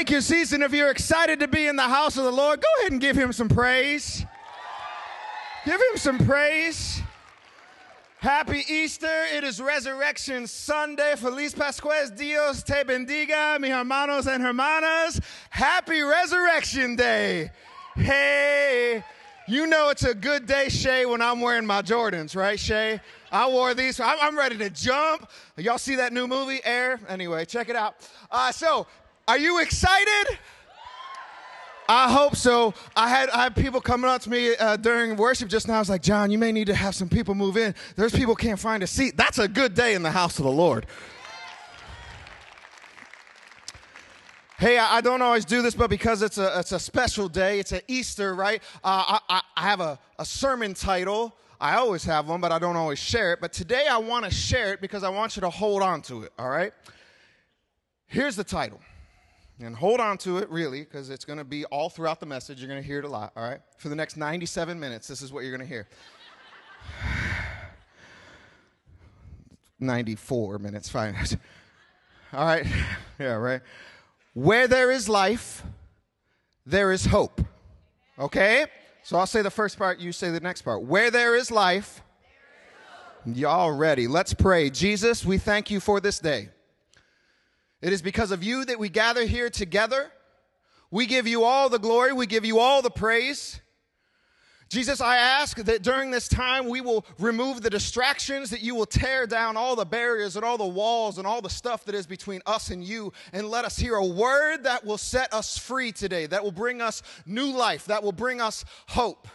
take your seats, and if you're excited to be in the house of the Lord, go ahead and give him some praise. Give him some praise. Happy Easter. It is Resurrection Sunday. Feliz Pascuas. Dios te bendiga, mi hermanos and hermanas. Happy Resurrection Day. Hey, you know it's a good day, Shay, when I'm wearing my Jordans, right, Shay? I wore these. I'm, I'm ready to jump. Y'all see that new movie, Air? Anyway, check it out. Uh, so, are you excited? I hope so. I had I had people coming up to me uh, during worship just now. I was like, Jon, you may need to have some people move in. There's people can't find a seat. That's a good day in the house of the Lord. Hey, I, don't always do this, but because it's a it's a special day, it's an Easter, right? Uh, I, I have a, a sermon title. I always have one, but I don't always share it. But today I want to share it because I want you to hold on to it. All right. Here's the title. And hold on to it, really, because it's going to be all throughout the message. You're going to hear it a lot, all right? For the next 97 minutes, this is what you're going to hear. 94 minutes, fine. all right? Yeah, right? Where there is life, there is hope. Okay? So I'll say the first part, you say the next part. Where there is life, y'all ready. Let's pray. Jesus, we thank you for this day. It is because of you that we gather here together. We give you all the glory. We give you all the praise. Jesus, I ask that during this time we will remove the distractions, that you will tear down all the barriers and all the walls and all the stuff that is between us and you, and let us hear a word that will set us free today, that will bring us new life, that will bring us hope.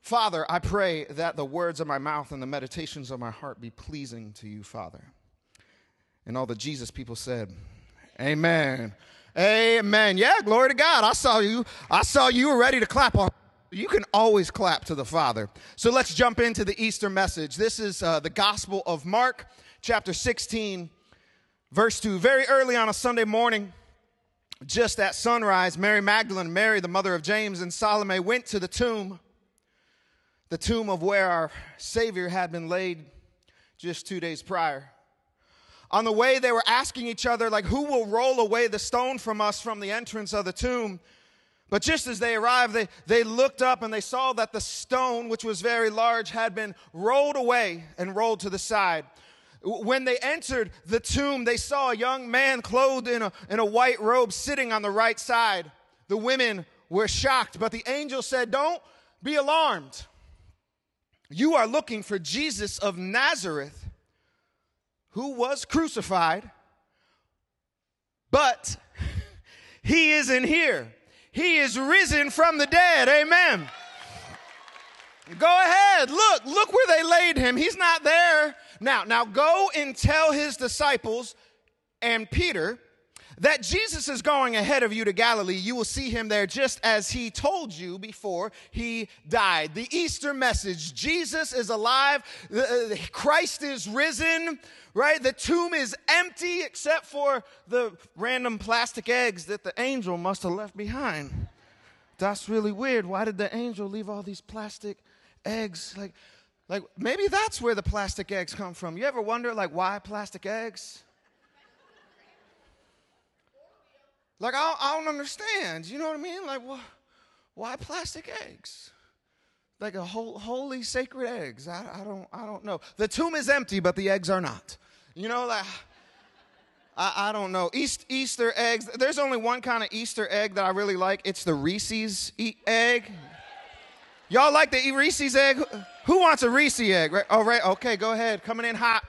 Father, I pray that the words of my mouth and the meditations of my heart be pleasing to you, Father. And all the Jesus people said, Amen. Amen. Yeah, glory to God. I saw you. I saw you were ready to clap on. You can always clap to the Father. So let's jump into the Easter message. This is uh, the Gospel of Mark, chapter 16, verse 2. Very early on a Sunday morning, just at sunrise, Mary Magdalene, Mary, the mother of James, and Salome went to the tomb, the tomb of where our Savior had been laid just two days prior. On the way, they were asking each other, like, who will roll away the stone from us from the entrance of the tomb? But just as they arrived, they, they looked up and they saw that the stone, which was very large, had been rolled away and rolled to the side. When they entered the tomb, they saw a young man clothed in a, in a white robe sitting on the right side. The women were shocked, but the angel said, Don't be alarmed. You are looking for Jesus of Nazareth who was crucified, but he isn't here. He is risen from the dead. Amen. Go ahead. Look, look where they laid him. He's not there. Now, now go and tell his disciples and Peter that Jesus is going ahead of you to Galilee. You will see him there just as he told you before he died. The Easter message Jesus is alive, uh, Christ is risen, right? The tomb is empty except for the random plastic eggs that the angel must have left behind. That's really weird. Why did the angel leave all these plastic eggs? Like, like maybe that's where the plastic eggs come from. You ever wonder, like, why plastic eggs? Like, I, I don't understand. You know what I mean? Like, well, why plastic eggs? Like a whole, holy sacred eggs. I, I, don't, I don't know. The tomb is empty, but the eggs are not. You know, like, I, I don't know. East, Easter eggs. There's only one kind of Easter egg that I really like. It's the Reese's egg. Y'all like the Reese's egg? Who wants a Reese egg? Right? Oh, right. Okay, go ahead. Coming in hot.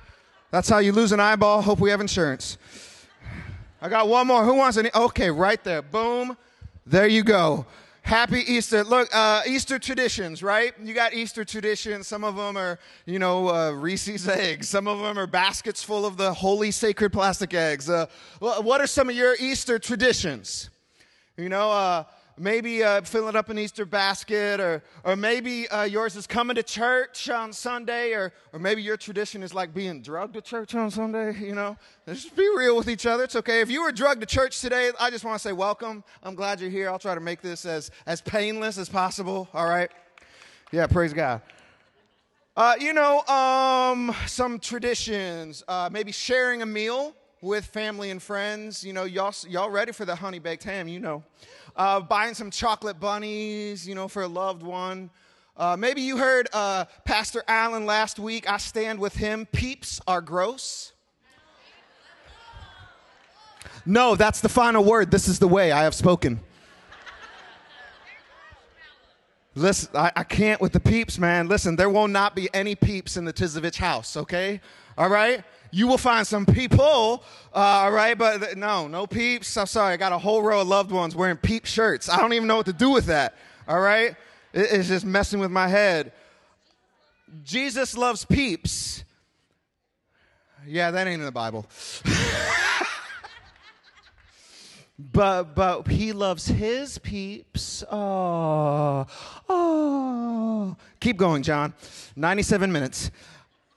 That's how you lose an eyeball. Hope we have insurance. I got one more. Who wants any? Okay, right there. Boom. There you go. Happy Easter. Look, uh, Easter traditions, right? You got Easter traditions. Some of them are, you know, uh, Reese's eggs. Some of them are baskets full of the holy sacred plastic eggs. Uh, what are some of your Easter traditions? You know, uh, maybe uh, filling up an Easter basket, or, or maybe uh, yours is coming to church on Sunday, or, or maybe your tradition is like being drugged to church on Sunday, you know? Just be real with each other. It's okay. If you were drugged to church today, I just want to say welcome. I'm glad you're here. I'll try to make this as, as painless as possible, all right? Yeah, praise God. Uh, you know, um, some traditions, uh, maybe sharing a meal with family and friends. You know, y'all, y'all ready for the honey baked ham, you know. Uh, buying some chocolate bunnies, you know, for a loved one. Uh, maybe you heard uh, Pastor Allen last week. I stand with him. Peeps are gross. No, that's the final word. This is the way I have spoken. Listen, I, I, can't with the peeps, man. Listen, there will not be any peeps in the Tisevich house, okay? All right? You will find some people, uh, all right? But th- no, no peeps. I'm sorry. I got a whole row of loved ones wearing peep shirts. I don't even know what to do with that, all right? It, it's just messing with my head. Jesus loves peeps. Yeah, that ain't in the Bible. but but he loves his peeps. Oh, oh. Keep going, Jon. 97 minutes.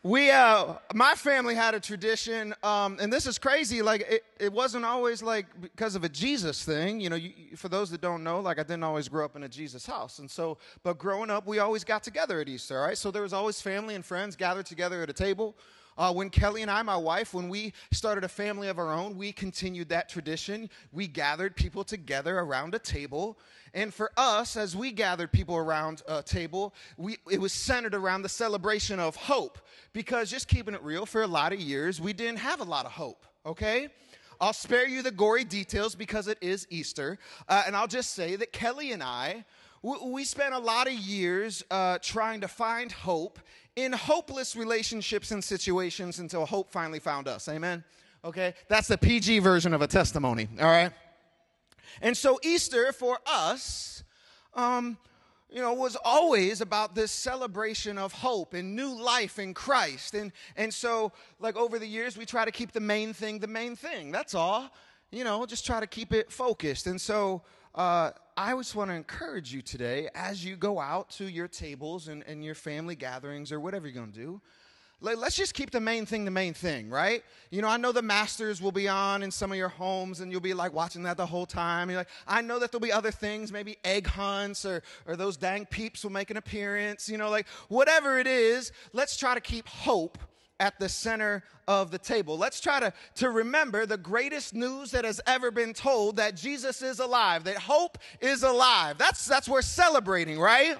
We, uh, my family had a tradition, um, and this is crazy. Like, it, it wasn't always like because of a Jesus thing. You know, you, for those that don't know, like, I didn't always grow up in a Jesus house. And so, but growing up, we always got together at Easter, right? So there was always family and friends gathered together at a table. Uh, when Kelly and I, my wife, when we started a family of our own, we continued that tradition. We gathered people together around a table. And for us, as we gathered people around a table, we, it was centered around the celebration of hope. Because just keeping it real, for a lot of years, we didn't have a lot of hope, okay? I'll spare you the gory details because it is Easter. Uh, and I'll just say that Kelly and I, we, spent a lot of years uh, trying to find hope in hopeless relationships and situations until hope finally found us. Amen? Okay? That's the PG version of a testimony, all right? And so Easter for us, um, you know, was always about this celebration of hope and new life in Christ. And, and so, like, over the years, we try to keep the main thing the main thing. That's all. You know, just try to keep it focused. And so, uh, I just want to encourage you today as you go out to your tables and, and your family gatherings or whatever you're going to do. Let's just keep the main thing the main thing, right? You know, I know the Masters will be on in some of your homes and you'll be like watching that the whole time. You're like, I know that there'll be other things, maybe egg hunts or, or those dang peeps will make an appearance. You know, like whatever it is, let's try to keep hope at the center of the table. Let's try to, to remember the greatest news that has ever been told that Jesus is alive, that hope is alive. That's, that's we're celebrating, right?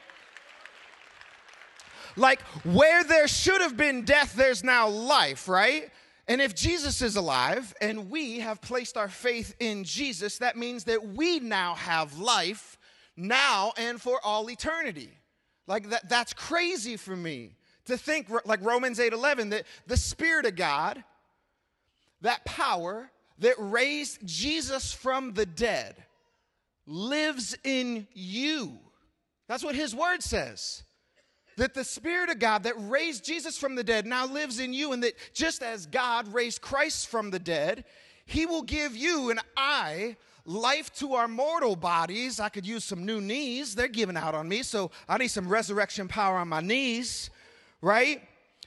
Like where there should have been death, there's now life, right? And if Jesus is alive and we have placed our faith in Jesus, that means that we now have life now and for all eternity. Like that, that's crazy for me to think like Romans 8:11 that the spirit of God that power that raised Jesus from the dead lives in you. That's what his word says. That the Spirit of God that raised Jesus from the dead now lives in you, and that just as God raised Christ from the dead, he will give you and I life to our mortal bodies. I could use some new knees. They're giving out on me, so I need some resurrection power on my knees right?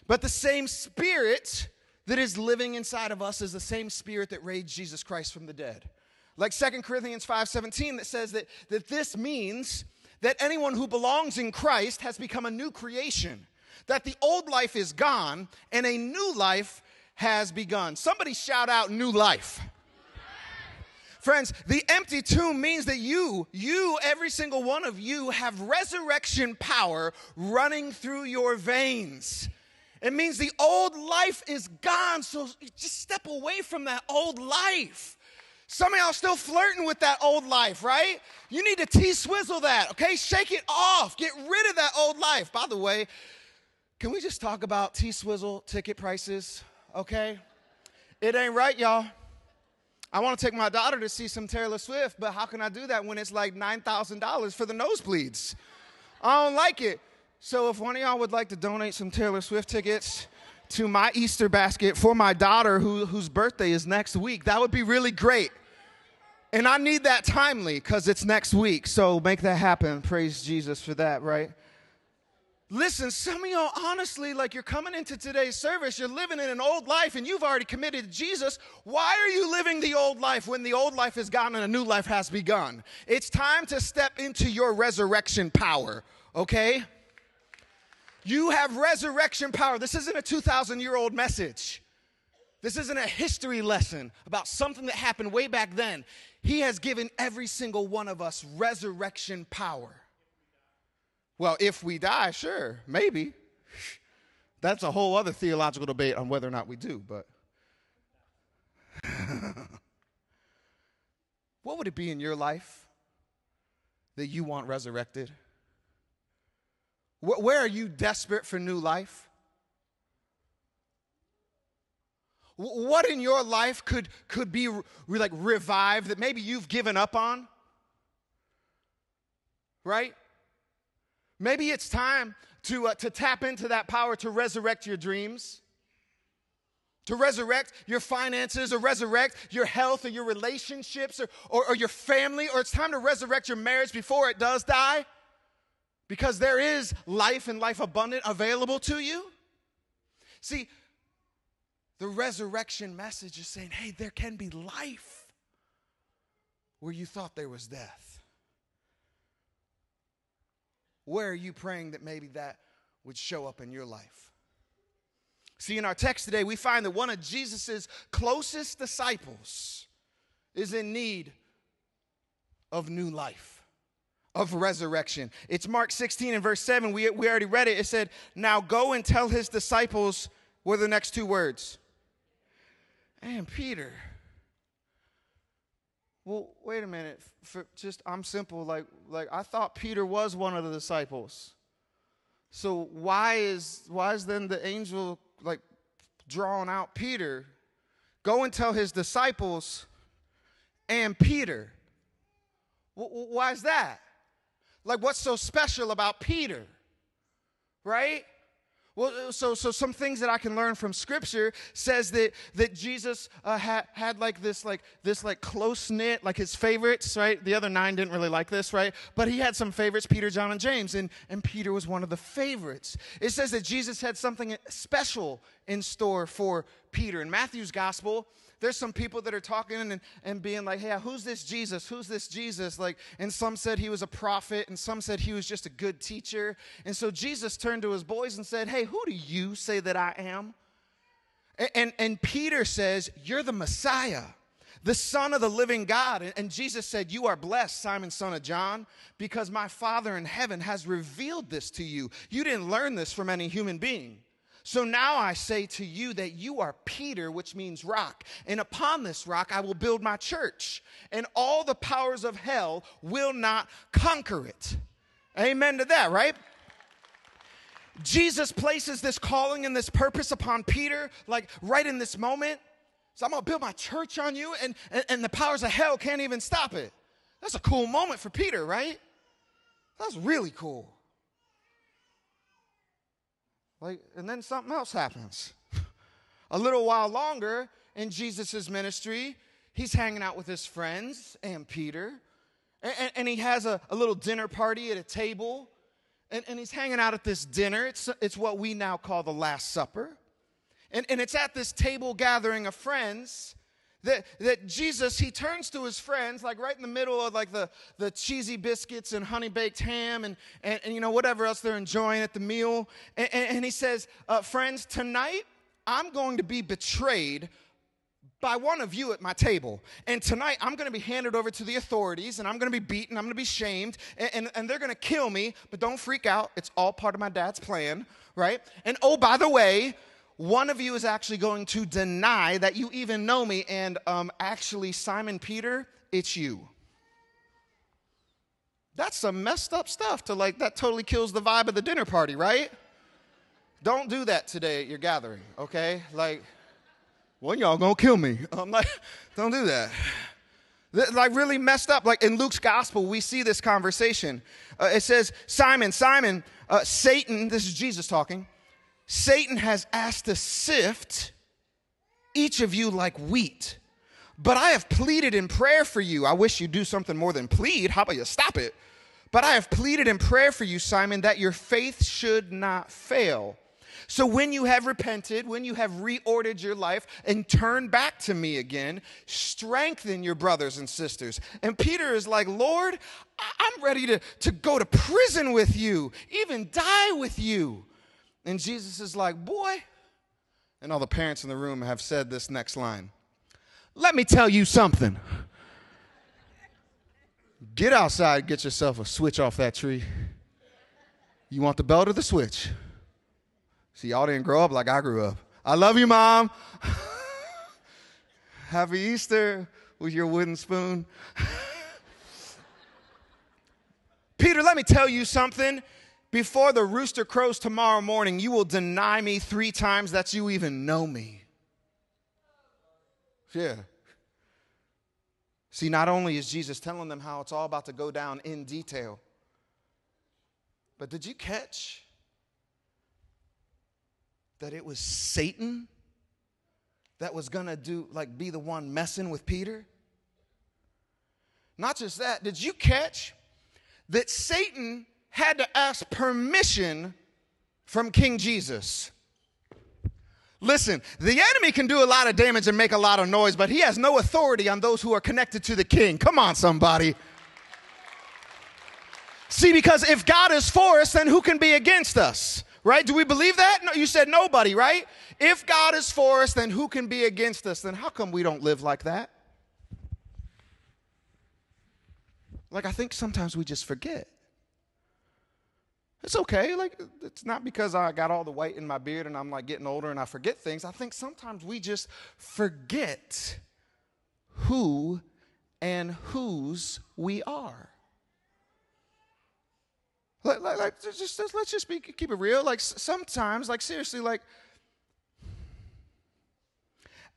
But the same spirit that is living inside of us is the same spirit that raised Jesus Christ from the dead. Like Second Corinthians 5:17 that says that, that this means that anyone who belongs in Christ has become a new creation. That the old life is gone and a new life has begun. Somebody shout out new life. Friends, the empty tomb means that you, you, every single one of you, have resurrection power running through your veins. It means the old life is gone, so just step away from that old life. Some of y'all still flirting with that old life, right? You need to T swizzle that, okay? Shake it off. Get rid of that old life. By the way, can we just talk about T swizzle ticket prices, okay? It ain't right, y'all. I want to take my daughter to see some Taylor Swift, but how can I do that when it's like $9,000 for the nosebleeds? I don't like it. So if one of y'all would like to donate some Taylor Swift tickets to my Easter basket for my daughter who, whose birthday is next week, that would be really great. And I need that timely because it's next week. So make that happen. Praise Jesus for that, right? Listen, some of y'all, honestly, like you're coming into today's service, you're living in an old life and you've already committed to Jesus. Why are you living the old life when the old life is gone and a new life has begun? It's time to step into your resurrection power, okay? You have resurrection power. This isn't a 2,000 year old message. This isn't a history lesson about something that happened way back then. He has given every single one of us resurrection power. Well, if we die, sure, maybe. That's a whole other theological debate on whether or not we do, but what would it be in your life that you want resurrected? Where are you desperate for new life? What in your life could, could be like revived that maybe you've given up on? Right? Maybe it's time to, uh, to tap into that power to resurrect your dreams, to resurrect your finances, or resurrect your health, or your relationships, or, or, or your family, or it's time to resurrect your marriage before it does die because there is life and life abundant available to you. See, the resurrection message is saying, hey, there can be life where you thought there was death. Where are you praying that maybe that would show up in your life? See, in our text today, we find that one of Jesus' closest disciples is in need of new life, of resurrection. It's Mark 16 and verse 7. We, we already read it. It said, Now go and tell his disciples, were the next two words? And Peter. Well, wait a minute. For just I'm simple. Like, like I thought Peter was one of the disciples. So why is why is then the angel like drawing out Peter? Go and tell his disciples and Peter. Why is that? Like, what's so special about Peter? Right? Well, uh, so, so some things that I can learn from Scripture says that that Jesus uh, had had like this like this like close knit like his favorites right. The other nine didn't really like this right, but he had some favorites: Peter, John, and James, and and Peter was one of the favorites. It says that Jesus had something special in store for Peter. In Matthew's Gospel, there's some people that are talking and, and being like, hey, who's this Jesus? Who's this Jesus? Like, and some said he was a prophet, and some said he was just a good teacher. And so Jesus turned to his boys and said, Hey, who do you say that I am? And, and, and Peter says, You're the Messiah the Son of the living God. And Jesus said, You are blessed, Simon, son of John, because my Father in heaven has revealed this to you. You didn't learn this from any human being. So now I say to you that you are Peter, which means rock. And upon this rock I will build my church, and all the powers of hell will not conquer it. Amen to that, right? Jesus places this calling and this purpose upon Peter, like right in this moment. So I'm gonna build my church on you, and, and, and the powers of hell can't even stop it. That's a cool moment for Peter, right? That's really cool. Like, and then something else happens. a little while longer in Jesus' ministry, he's hanging out with his friends and Peter. And, and he has a, a, little dinner party at a table. And, and he's hanging out at this dinner. It's, it's what we now call the Last Supper. And, and it's at this table gathering of friends that, that Jesus, he turns to his friends, like right in the middle of like the, the cheesy biscuits and honey baked ham and, and, and, you know, whatever else they're enjoying at the meal. And, and, and he says, uh, Friends, tonight I'm going to be betrayed by one of you at my table. And tonight I'm going to be handed over to the authorities and I'm going to be beaten, I'm going to be shamed, and, and, and, they're going to kill me. But don't freak out. It's all part of my dad's plan, right? And oh, by the way, one of you is actually going to deny that you even know me, and um, actually, Simon Peter, it's you. That's some messed up stuff to like, that totally kills the vibe of the dinner party, right? Don't do that today at your gathering, okay? Like, well, y'all gonna kill me. I'm like, don't do that. Like, really messed up. Like, in Luke's gospel, we see this conversation. Uh, it says, Simon, Simon, uh, Satan, this is Jesus talking, Satan has asked to sift each of you like wheat. But I have pleaded in prayer for you. I wish you'd do something more than plead. How about you stop it? But I have pleaded in prayer for you, Simon, that your faith should not fail. So when you have repented, when you have reordered your life and turned back to me again, strengthen your brothers and sisters. And Peter is like, Lord, I'm ready to, to go to prison with you, even die with you. And Jesus is like, Boy, and all the parents in the room have said this next line Let me tell you something. Get outside, get yourself a switch off that tree. You want the belt or the switch? See, y'all didn't grow up like I grew up. I love you, Mom. Happy Easter with your wooden spoon. Peter, let me tell you something. Before the rooster crows tomorrow morning, you will deny me three times that you even know me. Yeah. See, not only is Jesus telling them how it's all about to go down in detail, but did you catch that it was Satan that was going to do like be the one messing with Peter? Not just that, did you catch that Satan had to ask permission from King Jesus. Listen, the enemy can do a lot of damage and make a lot of noise, but he has no authority on those who are connected to the king. Come on, somebody. See, because if God is for us, then who can be against us? Right? Do we believe that? No, you said nobody, right? If God is for us, then who can be against us? Then how come we don't live like that? Like, I think sometimes we just forget. It's okay. Like, it's not because I got all the white in my beard and I'm like getting older and I forget things. I think sometimes we just forget who and whose we are. Like, like, like just, just, let's just be, keep it real. Like, sometimes, like, seriously, like,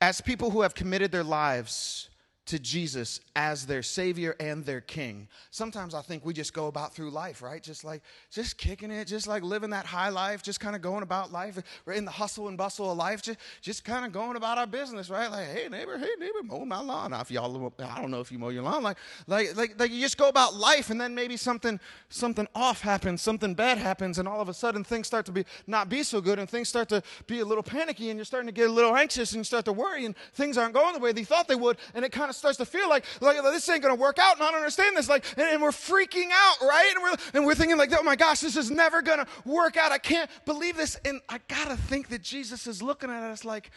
as people who have committed their lives to Jesus as their Savior and their King. Sometimes I think we just go about through life, right? Just like, just kicking it, just like living that high life, just kind of going about life, we're in the hustle and bustle of life, just, just kind of going about our business, right? Like, hey neighbor, hey neighbor, mow my lawn. If y'all, I don't know if you mow your lawn, like, like, like, like you just go about life, and then maybe something, something off happens, something bad happens, and all of a sudden things start to be not be so good, and things start to be a little panicky, and you're starting to get a little anxious, and you start to worry, and things aren't going the way they thought they would, and it kind of starts to feel like, like this ain't gonna work out and I don't understand this. Like, and, and, we're freaking out, right? And we're, and we're thinking like, oh my gosh, this is never gonna work out. I can't believe this. And I gotta think that Jesus is looking at us like,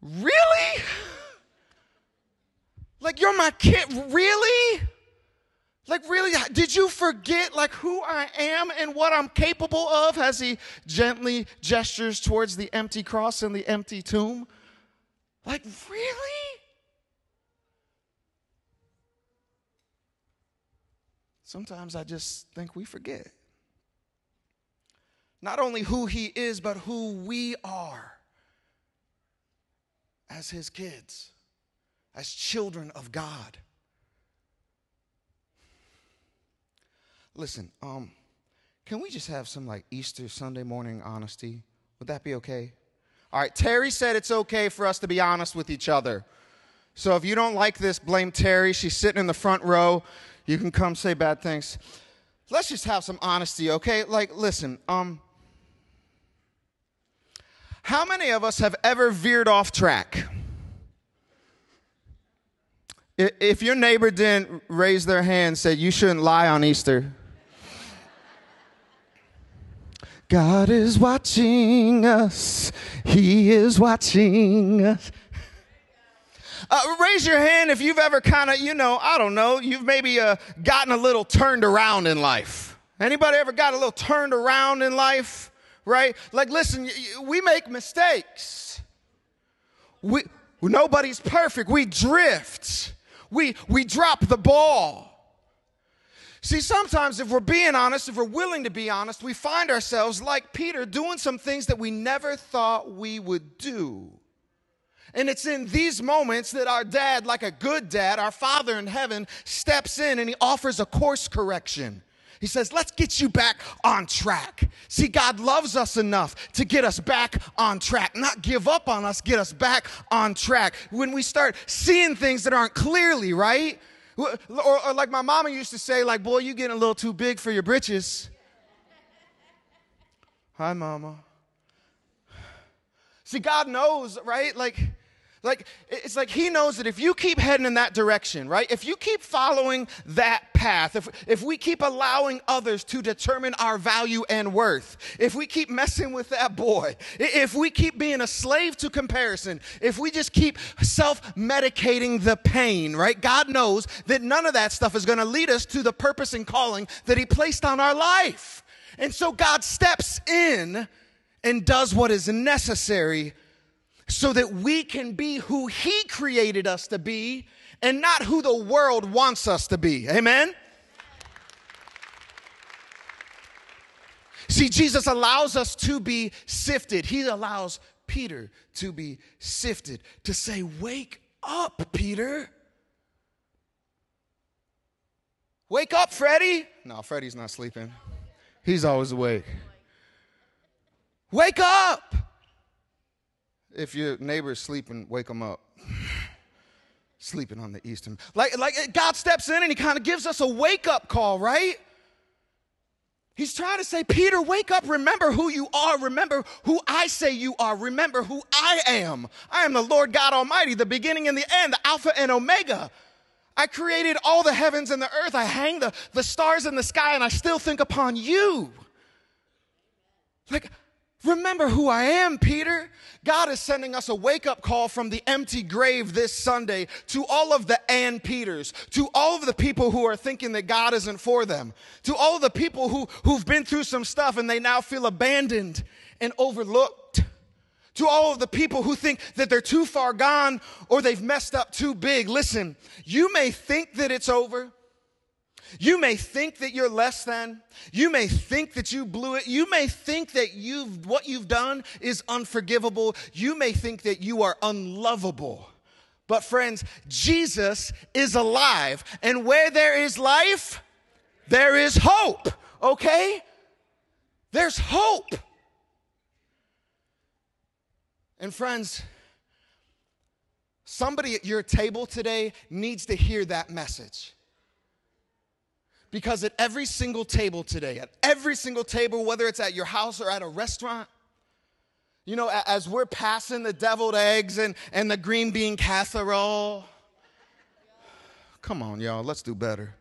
really? Like, you're my kid, really? Like, really, did you forget like who I am and what I'm capable of as he gently gestures towards the empty cross and the empty tomb? Like, really? Sometimes I just think we forget. Not only who he is, but who we are as his kids, as children of God. Listen, um, can we just have some like Easter Sunday morning honesty? Would that be okay? All right, Terry said it's okay for us to be honest with each other. So if you don't like this, blame Terry. She's sitting in the front row. You can come say bad things. Let's just have some honesty, okay? Like, listen, um, how many of us have ever veered off track? If your neighbor didn't raise their hand and said, You shouldn't lie on Easter. God is watching us. He is watching us. Uh, raise your hand if you've ever kind of, you know, I don't know, you've maybe uh, gotten a little turned around in life. Anybody ever got a little turned around in life? Right? Like, listen, we make mistakes. We, nobody's perfect. We drift. We, we drop the ball. See, sometimes if we're being honest, if we're willing to be honest, we find ourselves like Peter doing some things that we never thought we would do. And it's in these moments that our dad, like a good dad, our father in heaven, steps in and he offers a course correction. He says, Let's get you back on track. See, God loves us enough to get us back on track, not give up on us, get us back on track. When we start seeing things that aren't clearly, right? Or, or like my mama used to say, like, boy, you getting a little too big for your britches. Hi, mama. See, God knows, right? Like, like, it's like he knows that if you keep heading in that direction, right? If you keep following that path, if, if we keep allowing others to determine our value and worth, if we keep messing with that boy, if we keep being a slave to comparison, if we just keep self medicating the pain, right? God knows that none of that stuff is going to lead us to the purpose and calling that He placed on our life. And so God steps in and does what is necessary so that we can be who He created us to be and not who the world wants us to be. Amen? See, Jesus allows us to be sifted. He allows Peter to be sifted, to say, Wake up, Peter. Wake up, Freddie. No, Freddie's not sleeping. He's always awake. Wake up. If your neighbor's sleeping, wake them up. sleeping on the eastern. Like, like eh, God steps in and he kind of gives us a wake up call, right? He's trying to say, Peter, wake up. Remember who you are. Remember who I say you are. Remember who I am. I am the Lord God Almighty, the beginning and the end, the Alpha and Omega. I created all the heavens and the earth. I hang the, the stars in the sky, and I still think upon you. Like, Remember who I am, Peter. God is sending us a wake up call from the empty grave this Sunday to all of the Ann Peters, to all of the people who are thinking that God isn't for them, to all of the people who, who've been through some stuff and they now feel abandoned and overlooked, to all of the people who think that they're too far gone or they've messed up too big. Listen, you may think that it's over. You may think that you're less than. You may think that you blew it. You may think that you've, what you've done is unforgivable. You may think that you are unlovable. But friends, Jesus is alive. And where there is life, there is hope. Okay? There's hope. And friends, somebody at your table today needs to hear that message. Because at every single table today, at every single table, whether it's at your house or at a restaurant, you know, as we're passing the deviled eggs and, and the green bean casserole, come on, y'all, let's do better.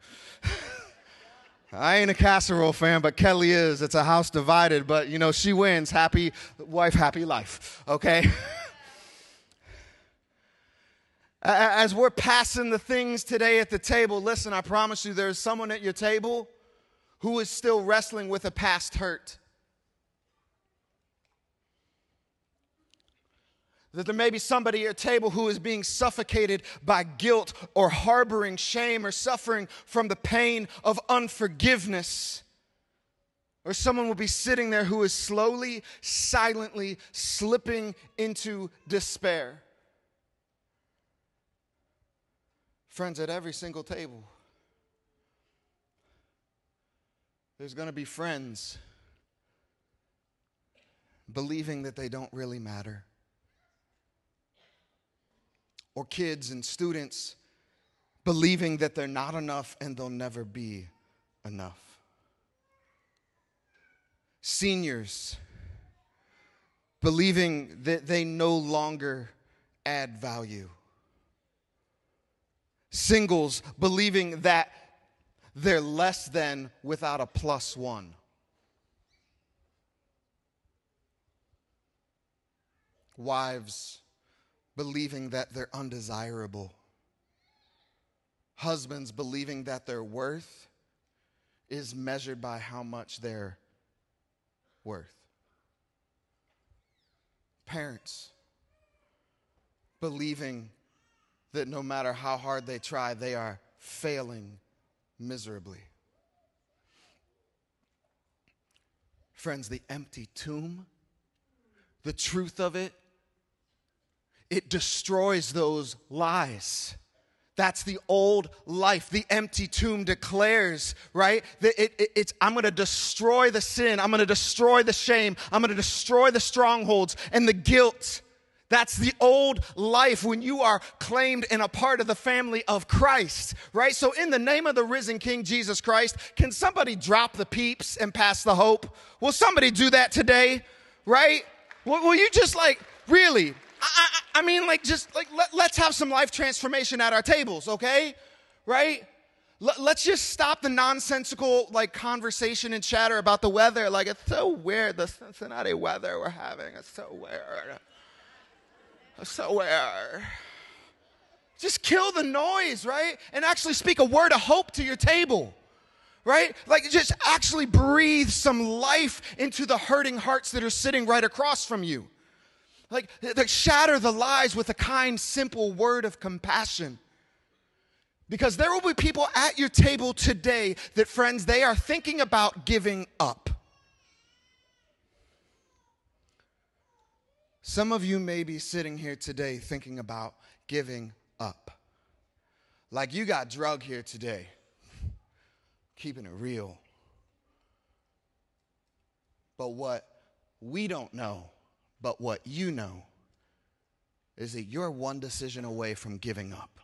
I ain't a casserole fan, but Kelly is. It's a house divided, but you know, she wins. Happy wife, happy life, okay? As we're passing the things today at the table, listen, I promise you there's someone at your table who is still wrestling with a past hurt. That there may be somebody at your table who is being suffocated by guilt or harboring shame or suffering from the pain of unforgiveness. Or someone will be sitting there who is slowly, silently slipping into despair. Friends, at every single table, there's going to be friends believing that they don't really matter, or kids and students believing that they're not enough and they'll never be enough. Seniors believing that they no longer add value singles believing that they're less than without a plus one. Wives believing that they're undesirable. Husbands believing that their worth is measured by how much they're worth. Parents believing that no matter how hard they try, they are failing miserably. Friends, the empty tomb, the truth of it, it destroys those lies. That's the old life. The empty tomb declares, right? That it, it, it's, I'm going to destroy the sin. I'm going to destroy the shame. I'm going to destroy the strongholds and the guilt that's the old life when you are claimed and a part of the family of Christ, right? So, in the name of the risen King Jesus Christ, can somebody drop the peeps and pass the hope? Will somebody do that today, right? Will, you just like, really? I, I, I mean, like, just like, let, let's have some life transformation at our tables, okay? Right? let's just stop the nonsensical like conversation and chatter about the weather. Like it's so weird the Cincinnati weather we're having. It's so weird. It's so weird. Just kill the noise, right? And actually speak a word of hope to your table. Right? Like just actually breathe some life into the hurting hearts that are sitting right across from you. Like, like shatter the lies with a kind, simple word of compassion. Because there will be people at your table today that, friends, they are thinking about giving up. Some of you may be sitting here today thinking about giving up. Like you got drug here today. Keeping it real. But what we don't know, but what you know, is that you're one decision away from giving up.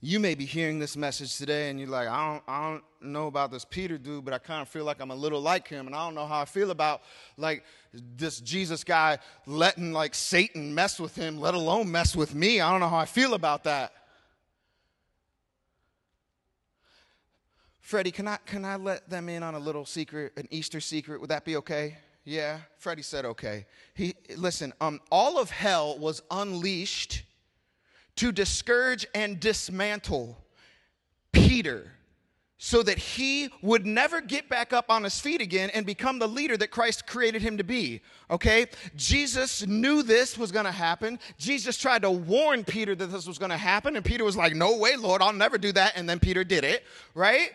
You may be hearing this message today and you're like, I don't, I don't know about this Peter dude, but I kind of feel like I'm a little like him. And I don't know how I feel about like this Jesus guy letting like Satan mess with him, let alone mess with me. I don't know how I feel about that. Freddie, can I, can I let them in on a little secret, an Easter secret? Would that be okay? Yeah, Freddie said okay. He, listen, um, all of hell was unleashed to discourage and dismantle Peter so that he would never get back up on his feet again and become the leader that Christ created him to be. Okay? Jesus knew this was going to happen. Jesus tried to warn Peter that this was going to happen, and Peter was like, No way, Lord, I'll never do that. And then Peter did it, right?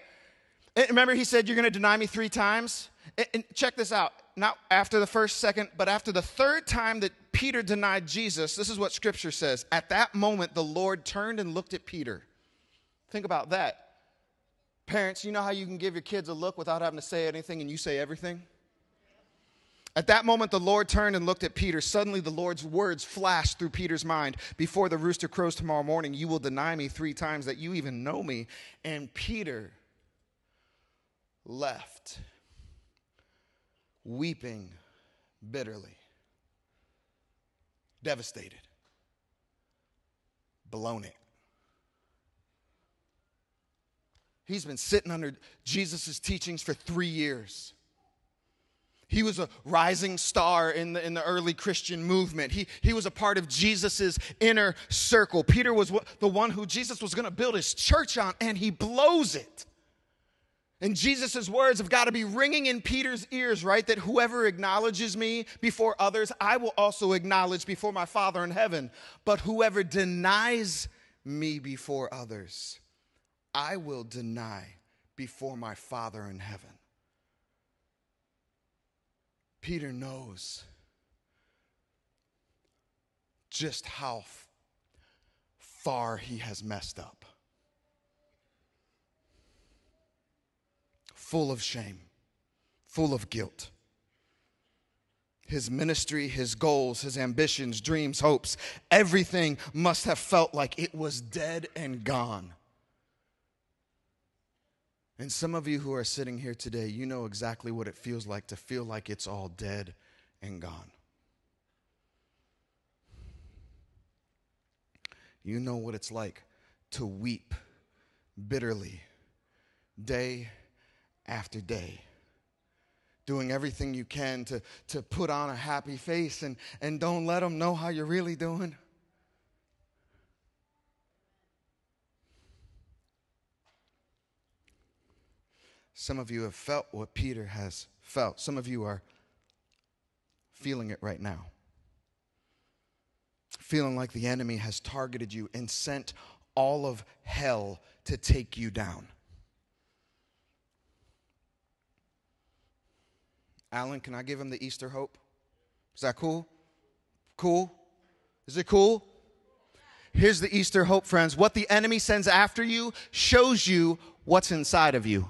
And remember, he said, You're going to deny me three times? And check this out. Not after the first, second, but after the third time that Peter denied Jesus, this is what scripture says. At that moment, the Lord turned and looked at Peter. Think about that. Parents, you know how you can give your kids a look without having to say anything and you say everything? At that moment, the Lord turned and looked at Peter. Suddenly, the Lord's words flashed through Peter's mind Before the rooster crows tomorrow morning, you will deny me three times that you even know me. And Peter left, weeping bitterly devastated, blown it. He's been sitting under Jesus' teachings for three years. He was a rising star in the, in the early Christian movement. He, he was a part of Jesus' inner circle. Peter was the one who Jesus was going to build his church on, and he blows it. And Jesus' words have got to be ringing in Peter's ears, right? That whoever acknowledges me before others, I will also acknowledge before my Father in heaven. But whoever denies me before others, I will deny before my Father in heaven. Peter knows just how far he has messed up. Full of shame, full of guilt. His ministry, his goals, his ambitions, dreams, hopes, everything must have felt like it was dead and gone. And some of you who are sitting here today, you know exactly what it feels like to feel like it's all dead and gone. You know what it's like to weep bitterly day after day doing everything you can to, to put on a happy face and, and don't let them know how you're really doing. Some of you have felt what Peter has felt. Some of you are feeling it right now. Feeling like the enemy has targeted you and sent all of hell to take you down. Alan, can I give him the Easter hope? Is that cool? Cool? Is it cool? Here's the Easter hope, friends. What the enemy sends after you shows you what's inside of you.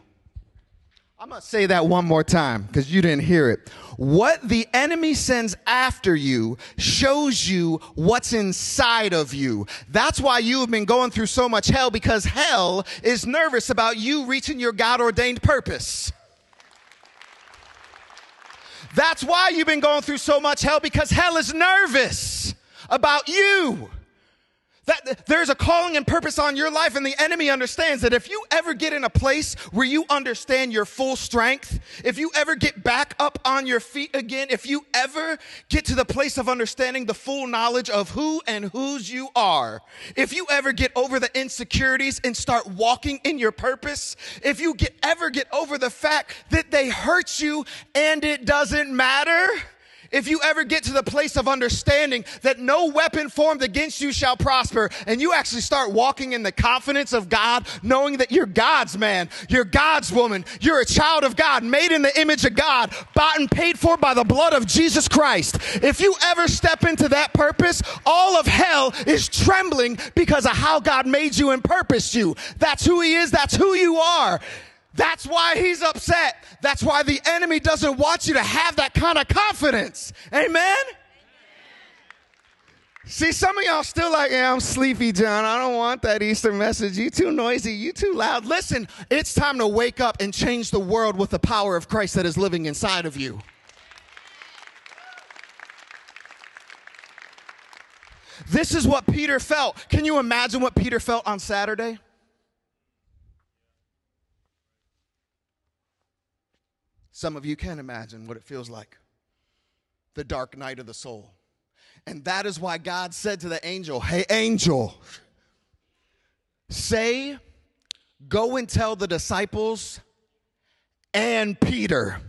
I'm going to say that one more time because you didn't hear it. What the enemy sends after you shows you what's inside of you. That's why you have been going through so much hell because hell is nervous about you reaching your God ordained purpose. That's why you've been going through so much hell because hell is nervous about you. That there's a calling and purpose on your life, and the enemy understands that if you ever get in a place where you understand your full strength, if you ever get back up on your feet again, if you ever get to the place of understanding the full knowledge of who and whose you are, if you ever get over the insecurities and start walking in your purpose, if you get ever get over the fact that they hurt you and it doesn't matter, if you ever get to the place of understanding that no weapon formed against you shall prosper, and you actually start walking in the confidence of God, knowing that you're God's man, you're God's woman, you're a child of God, made in the image of God, bought and paid for by the blood of Jesus Christ. If you ever step into that purpose, all of hell is trembling because of how God made you and purposed you. That's who He is, that's who you are. That's why he's upset. That's why the enemy doesn't want you to have that kind of confidence. Amen? See, some of y'all still like, yeah, I'm sleepy, Jon. I don't want that Easter message. You too noisy. You too loud. Listen, it's time to wake up and change the world with the power of Christ that is living inside of you. This is what Peter felt. Can you imagine what Peter felt on Saturday? Some of you can imagine what it feels like the dark night of the soul. And that is why God said to the angel, Hey, angel, say, go and tell the disciples and Peter.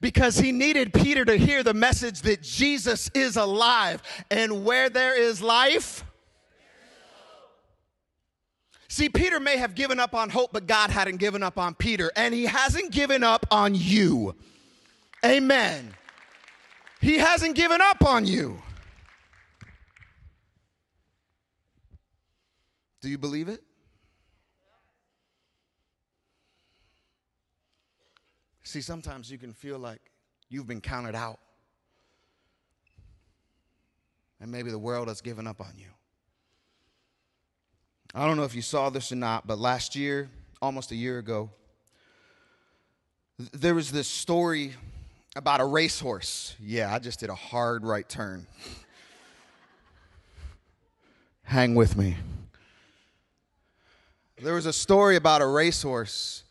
Because he needed Peter to hear the message that Jesus is alive. And where there is life, See, Peter may have given up on hope, but God hadn't given up on Peter, and he hasn't given up on you. Amen. He hasn't given up on you. Do you believe it? See, sometimes you can feel like you've been counted out. And maybe the world has given up on you. I don't know if you saw this or not, but last year, almost a year ago, there was this story about a racehorse. Yeah, I just did a hard right turn. Hang with me. There was a story about a racehorse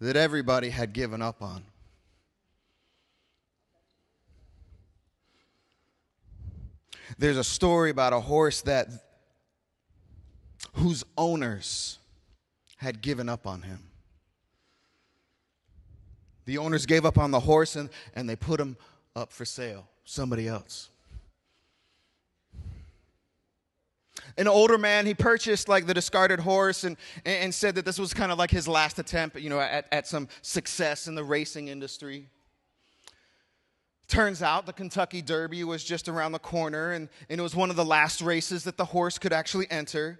that everybody had given up on. There's a story about a horse that whose owners had given up on him. The owners gave up on the horse and, and they put him up for sale, somebody else. An older man, he purchased like the discarded horse and, and said that this was kind of like his last attempt, you know, at, at some success in the racing industry. Turns out the Kentucky Derby was just around the corner, and, and it was one of the last races that the horse could actually enter.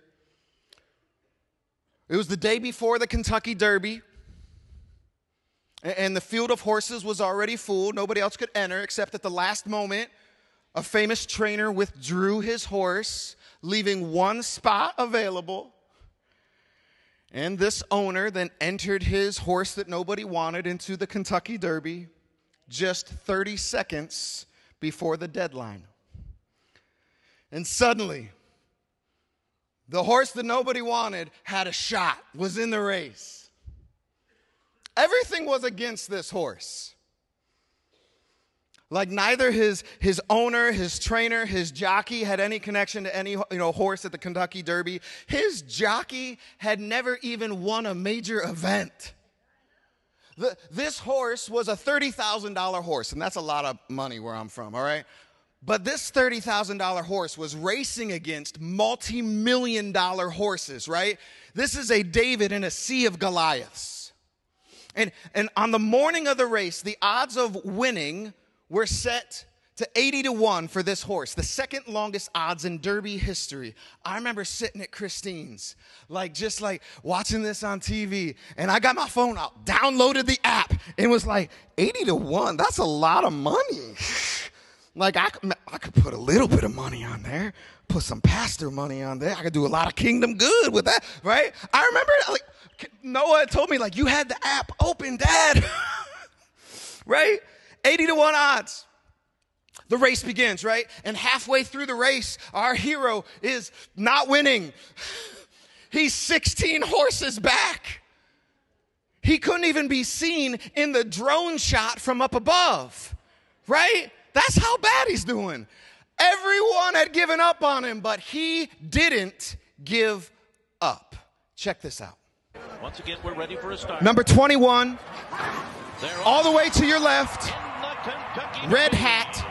It was the day before the Kentucky Derby, and the field of horses was already full. Nobody else could enter, except at the last moment, a famous trainer withdrew his horse, leaving one spot available. And this owner then entered his horse that nobody wanted into the Kentucky Derby just 30 seconds before the deadline. And suddenly, the horse that nobody wanted had a shot, was in the race. Everything was against this horse. Like neither his, his owner, his trainer, his jockey had any connection to any you know, horse at the Kentucky Derby. His jockey had never even won a major event. The, this horse was a $30,000 horse, and that's a lot of money where I'm from, all right? But this $30,000 horse was racing against multi million dollar horses, right? This is a David in a sea of Goliaths. And, and on the morning of the race, the odds of winning were set to 80 to 1 for this horse, the second longest odds in Derby history. I remember sitting at Christine's, like just like watching this on TV, and I got my phone out, downloaded the app, and was like, 80 to 1, that's a lot of money. Like I, I could put a little bit of money on there, put some pastor money on there. I could do a lot of kingdom good with that, right? I remember like Noah told me like you had the app open, Dad, right? Eighty to one odds. the race begins, right? And halfway through the race, our hero is not winning. He's 16 horses back. He couldn't even be seen in the drone shot from up above, right? That's how bad he's doing. Everyone had given up on him, but he didn't give up. Check this out. Once again, we're ready for a start. Number 21, all the way to your left, in the Kentucky red hat.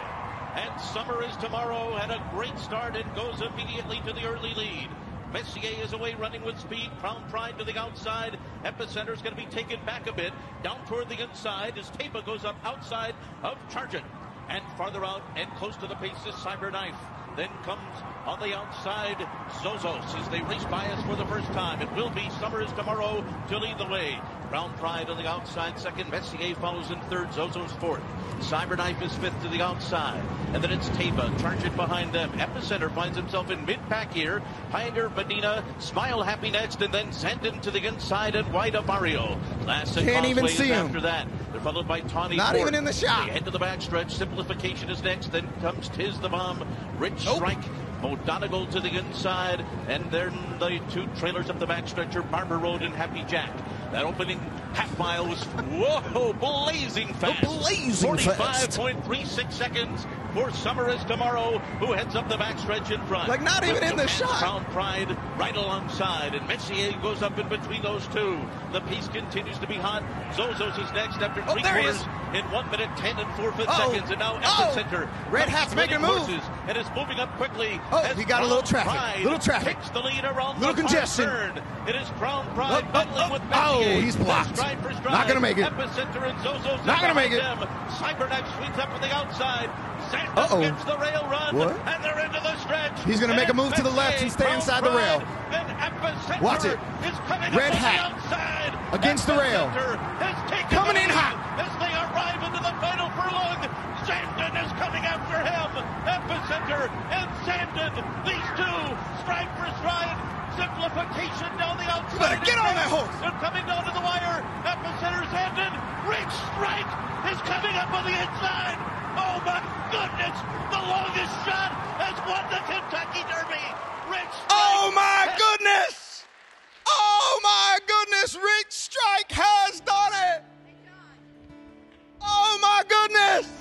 And summer is tomorrow. Had a great start and goes immediately to the early lead. Messier is away running with speed. Crown Pride to the outside. Epicenter is going to be taken back a bit. Down toward the inside as Taiba goes up outside of Charge It. And farther out and close to the pace is Cyberknife. Then comes on the outside Zozos as they race by us for the first time. It will be Summer is tomorrow to lead the way. Crown Pride on the outside second. Messier follows in third. Zozos fourth. Cyberknife is fifth to the outside. And then it's Taiba. charging behind them. Epicenter finds himself in mid-pack here. Pioneer Medina. Smile Happy next. And then Zandon to the inside and White Abarrio. Last and Can't even see him. after that. They're followed by Tawny Not Ford. even in the shot. They head to the backstretch. Simplification is next. Then comes Tiz the Bomb. Rich. Strike. Mo Donegal to the inside. And then the two trailers up the backstretch are Barber Road and Happy Jack. That opening half mile was, whoa, blazing fast. blazing fast. 45.36 seconds for Summer is Tomorrow, who heads up the backstretch in front. Like, not even With in the shot. Crown Pride right alongside, and Messier goes up in between those two. The pace continues to be hot. Zozos is next after Oh, three there quarters in one minute ten and four fifth Uh-oh. seconds, and now at Oh. Epicenter. Red comes Hat's making a splitting move. horses And is moving up quickly. Oh, he got a little traffic. Pride Little traffic. Takes the lead around Little congestion. turn. It is Crown Pride Oh, oh, battling oh, with oh, he's blocked. Stride for stride. Not gonna make it. Epicenter and Zozos Not gonna make it. Them. Cyberknife swings up from the outside. Zandon Uh-oh. gets the rail run. What? And they're into the stretch. He's gonna make a move to the left and stay inside the rail. Watch it. Is coming Red hat. the outside. Against the rail. Epicenter has taken Coming in hot. As they arrive into the final furlong. Zandon is coming after him. Epicenter and Zandon. These two stride for stride. Simplification down the outside. get on that horse. They're coming down to the wire. Epicenter Zandon. Rich Strike is coming up on the inside. Oh my goodness! The longest shot has won the Kentucky Derby. Rich oh, Strike. Oh my goodness! Oh my goodness! Rich Strike has done it! Oh my goodness!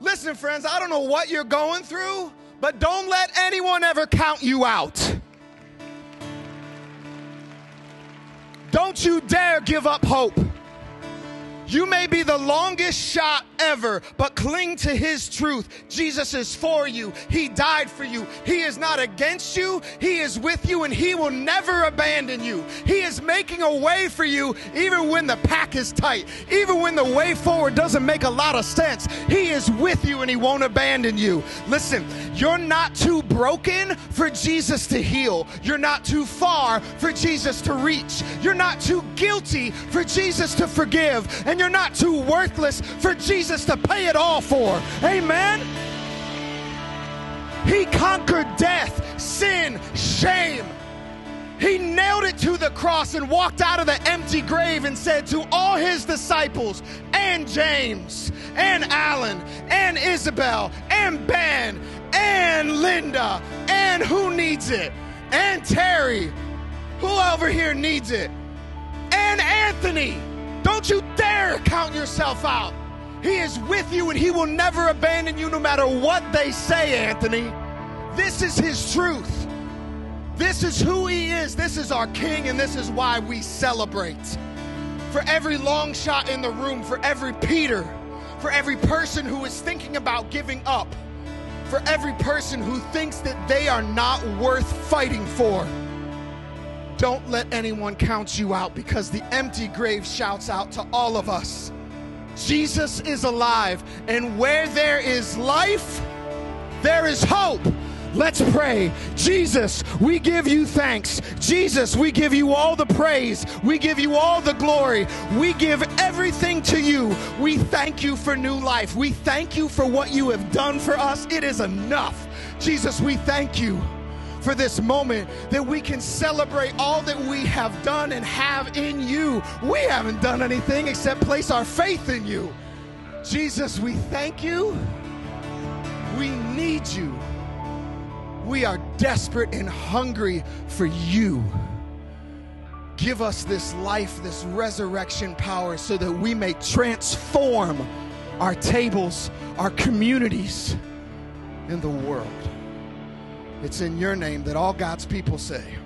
Listen, friends, I don't know what you're going through, but don't let anyone ever count you out. Don't you dare give up hope. You may be the longest shot ever, but cling to his truth. Jesus is for you. He died for you. He is not against you. He is with you and he will never abandon you. He is making a way for you even when the pack is tight, even when the way forward doesn't make a lot of sense. He is with you and he won't abandon you. Listen, you're not too broken for Jesus to heal. You're not too far for Jesus to reach. You're not too guilty for Jesus to forgive. And you're not too worthless for Jesus to pay it all for. Amen. He conquered death, sin, shame. He nailed it to the cross and walked out of the empty grave and said to all his disciples and James and Alan and Isabel and Ben and Linda and who needs it and Terry, who over here needs it, and Anthony. Don't you dare count yourself out. He is with you and he will never abandon you no matter what they say, Anthony. This is his truth. This is who he is. This is our king, and this is why we celebrate. For every long shot in the room, for every Peter, for every person who is thinking about giving up, for every person who thinks that they are not worth fighting for. Don't let anyone count you out because the empty grave shouts out to all of us Jesus is alive, and where there is life, there is hope. Let's pray. Jesus, we give you thanks. Jesus, we give you all the praise. We give you all the glory. We give everything to you. We thank you for new life. We thank you for what you have done for us. It is enough. Jesus, we thank you for this moment that we can celebrate all that we have done and have in you. We haven't done anything except place our faith in you. Jesus, we thank you. We need you. We are desperate and hungry for you. Give us this life, this resurrection power, so that we may transform our tables, our communities, in the world. It's in your name that all God's people say.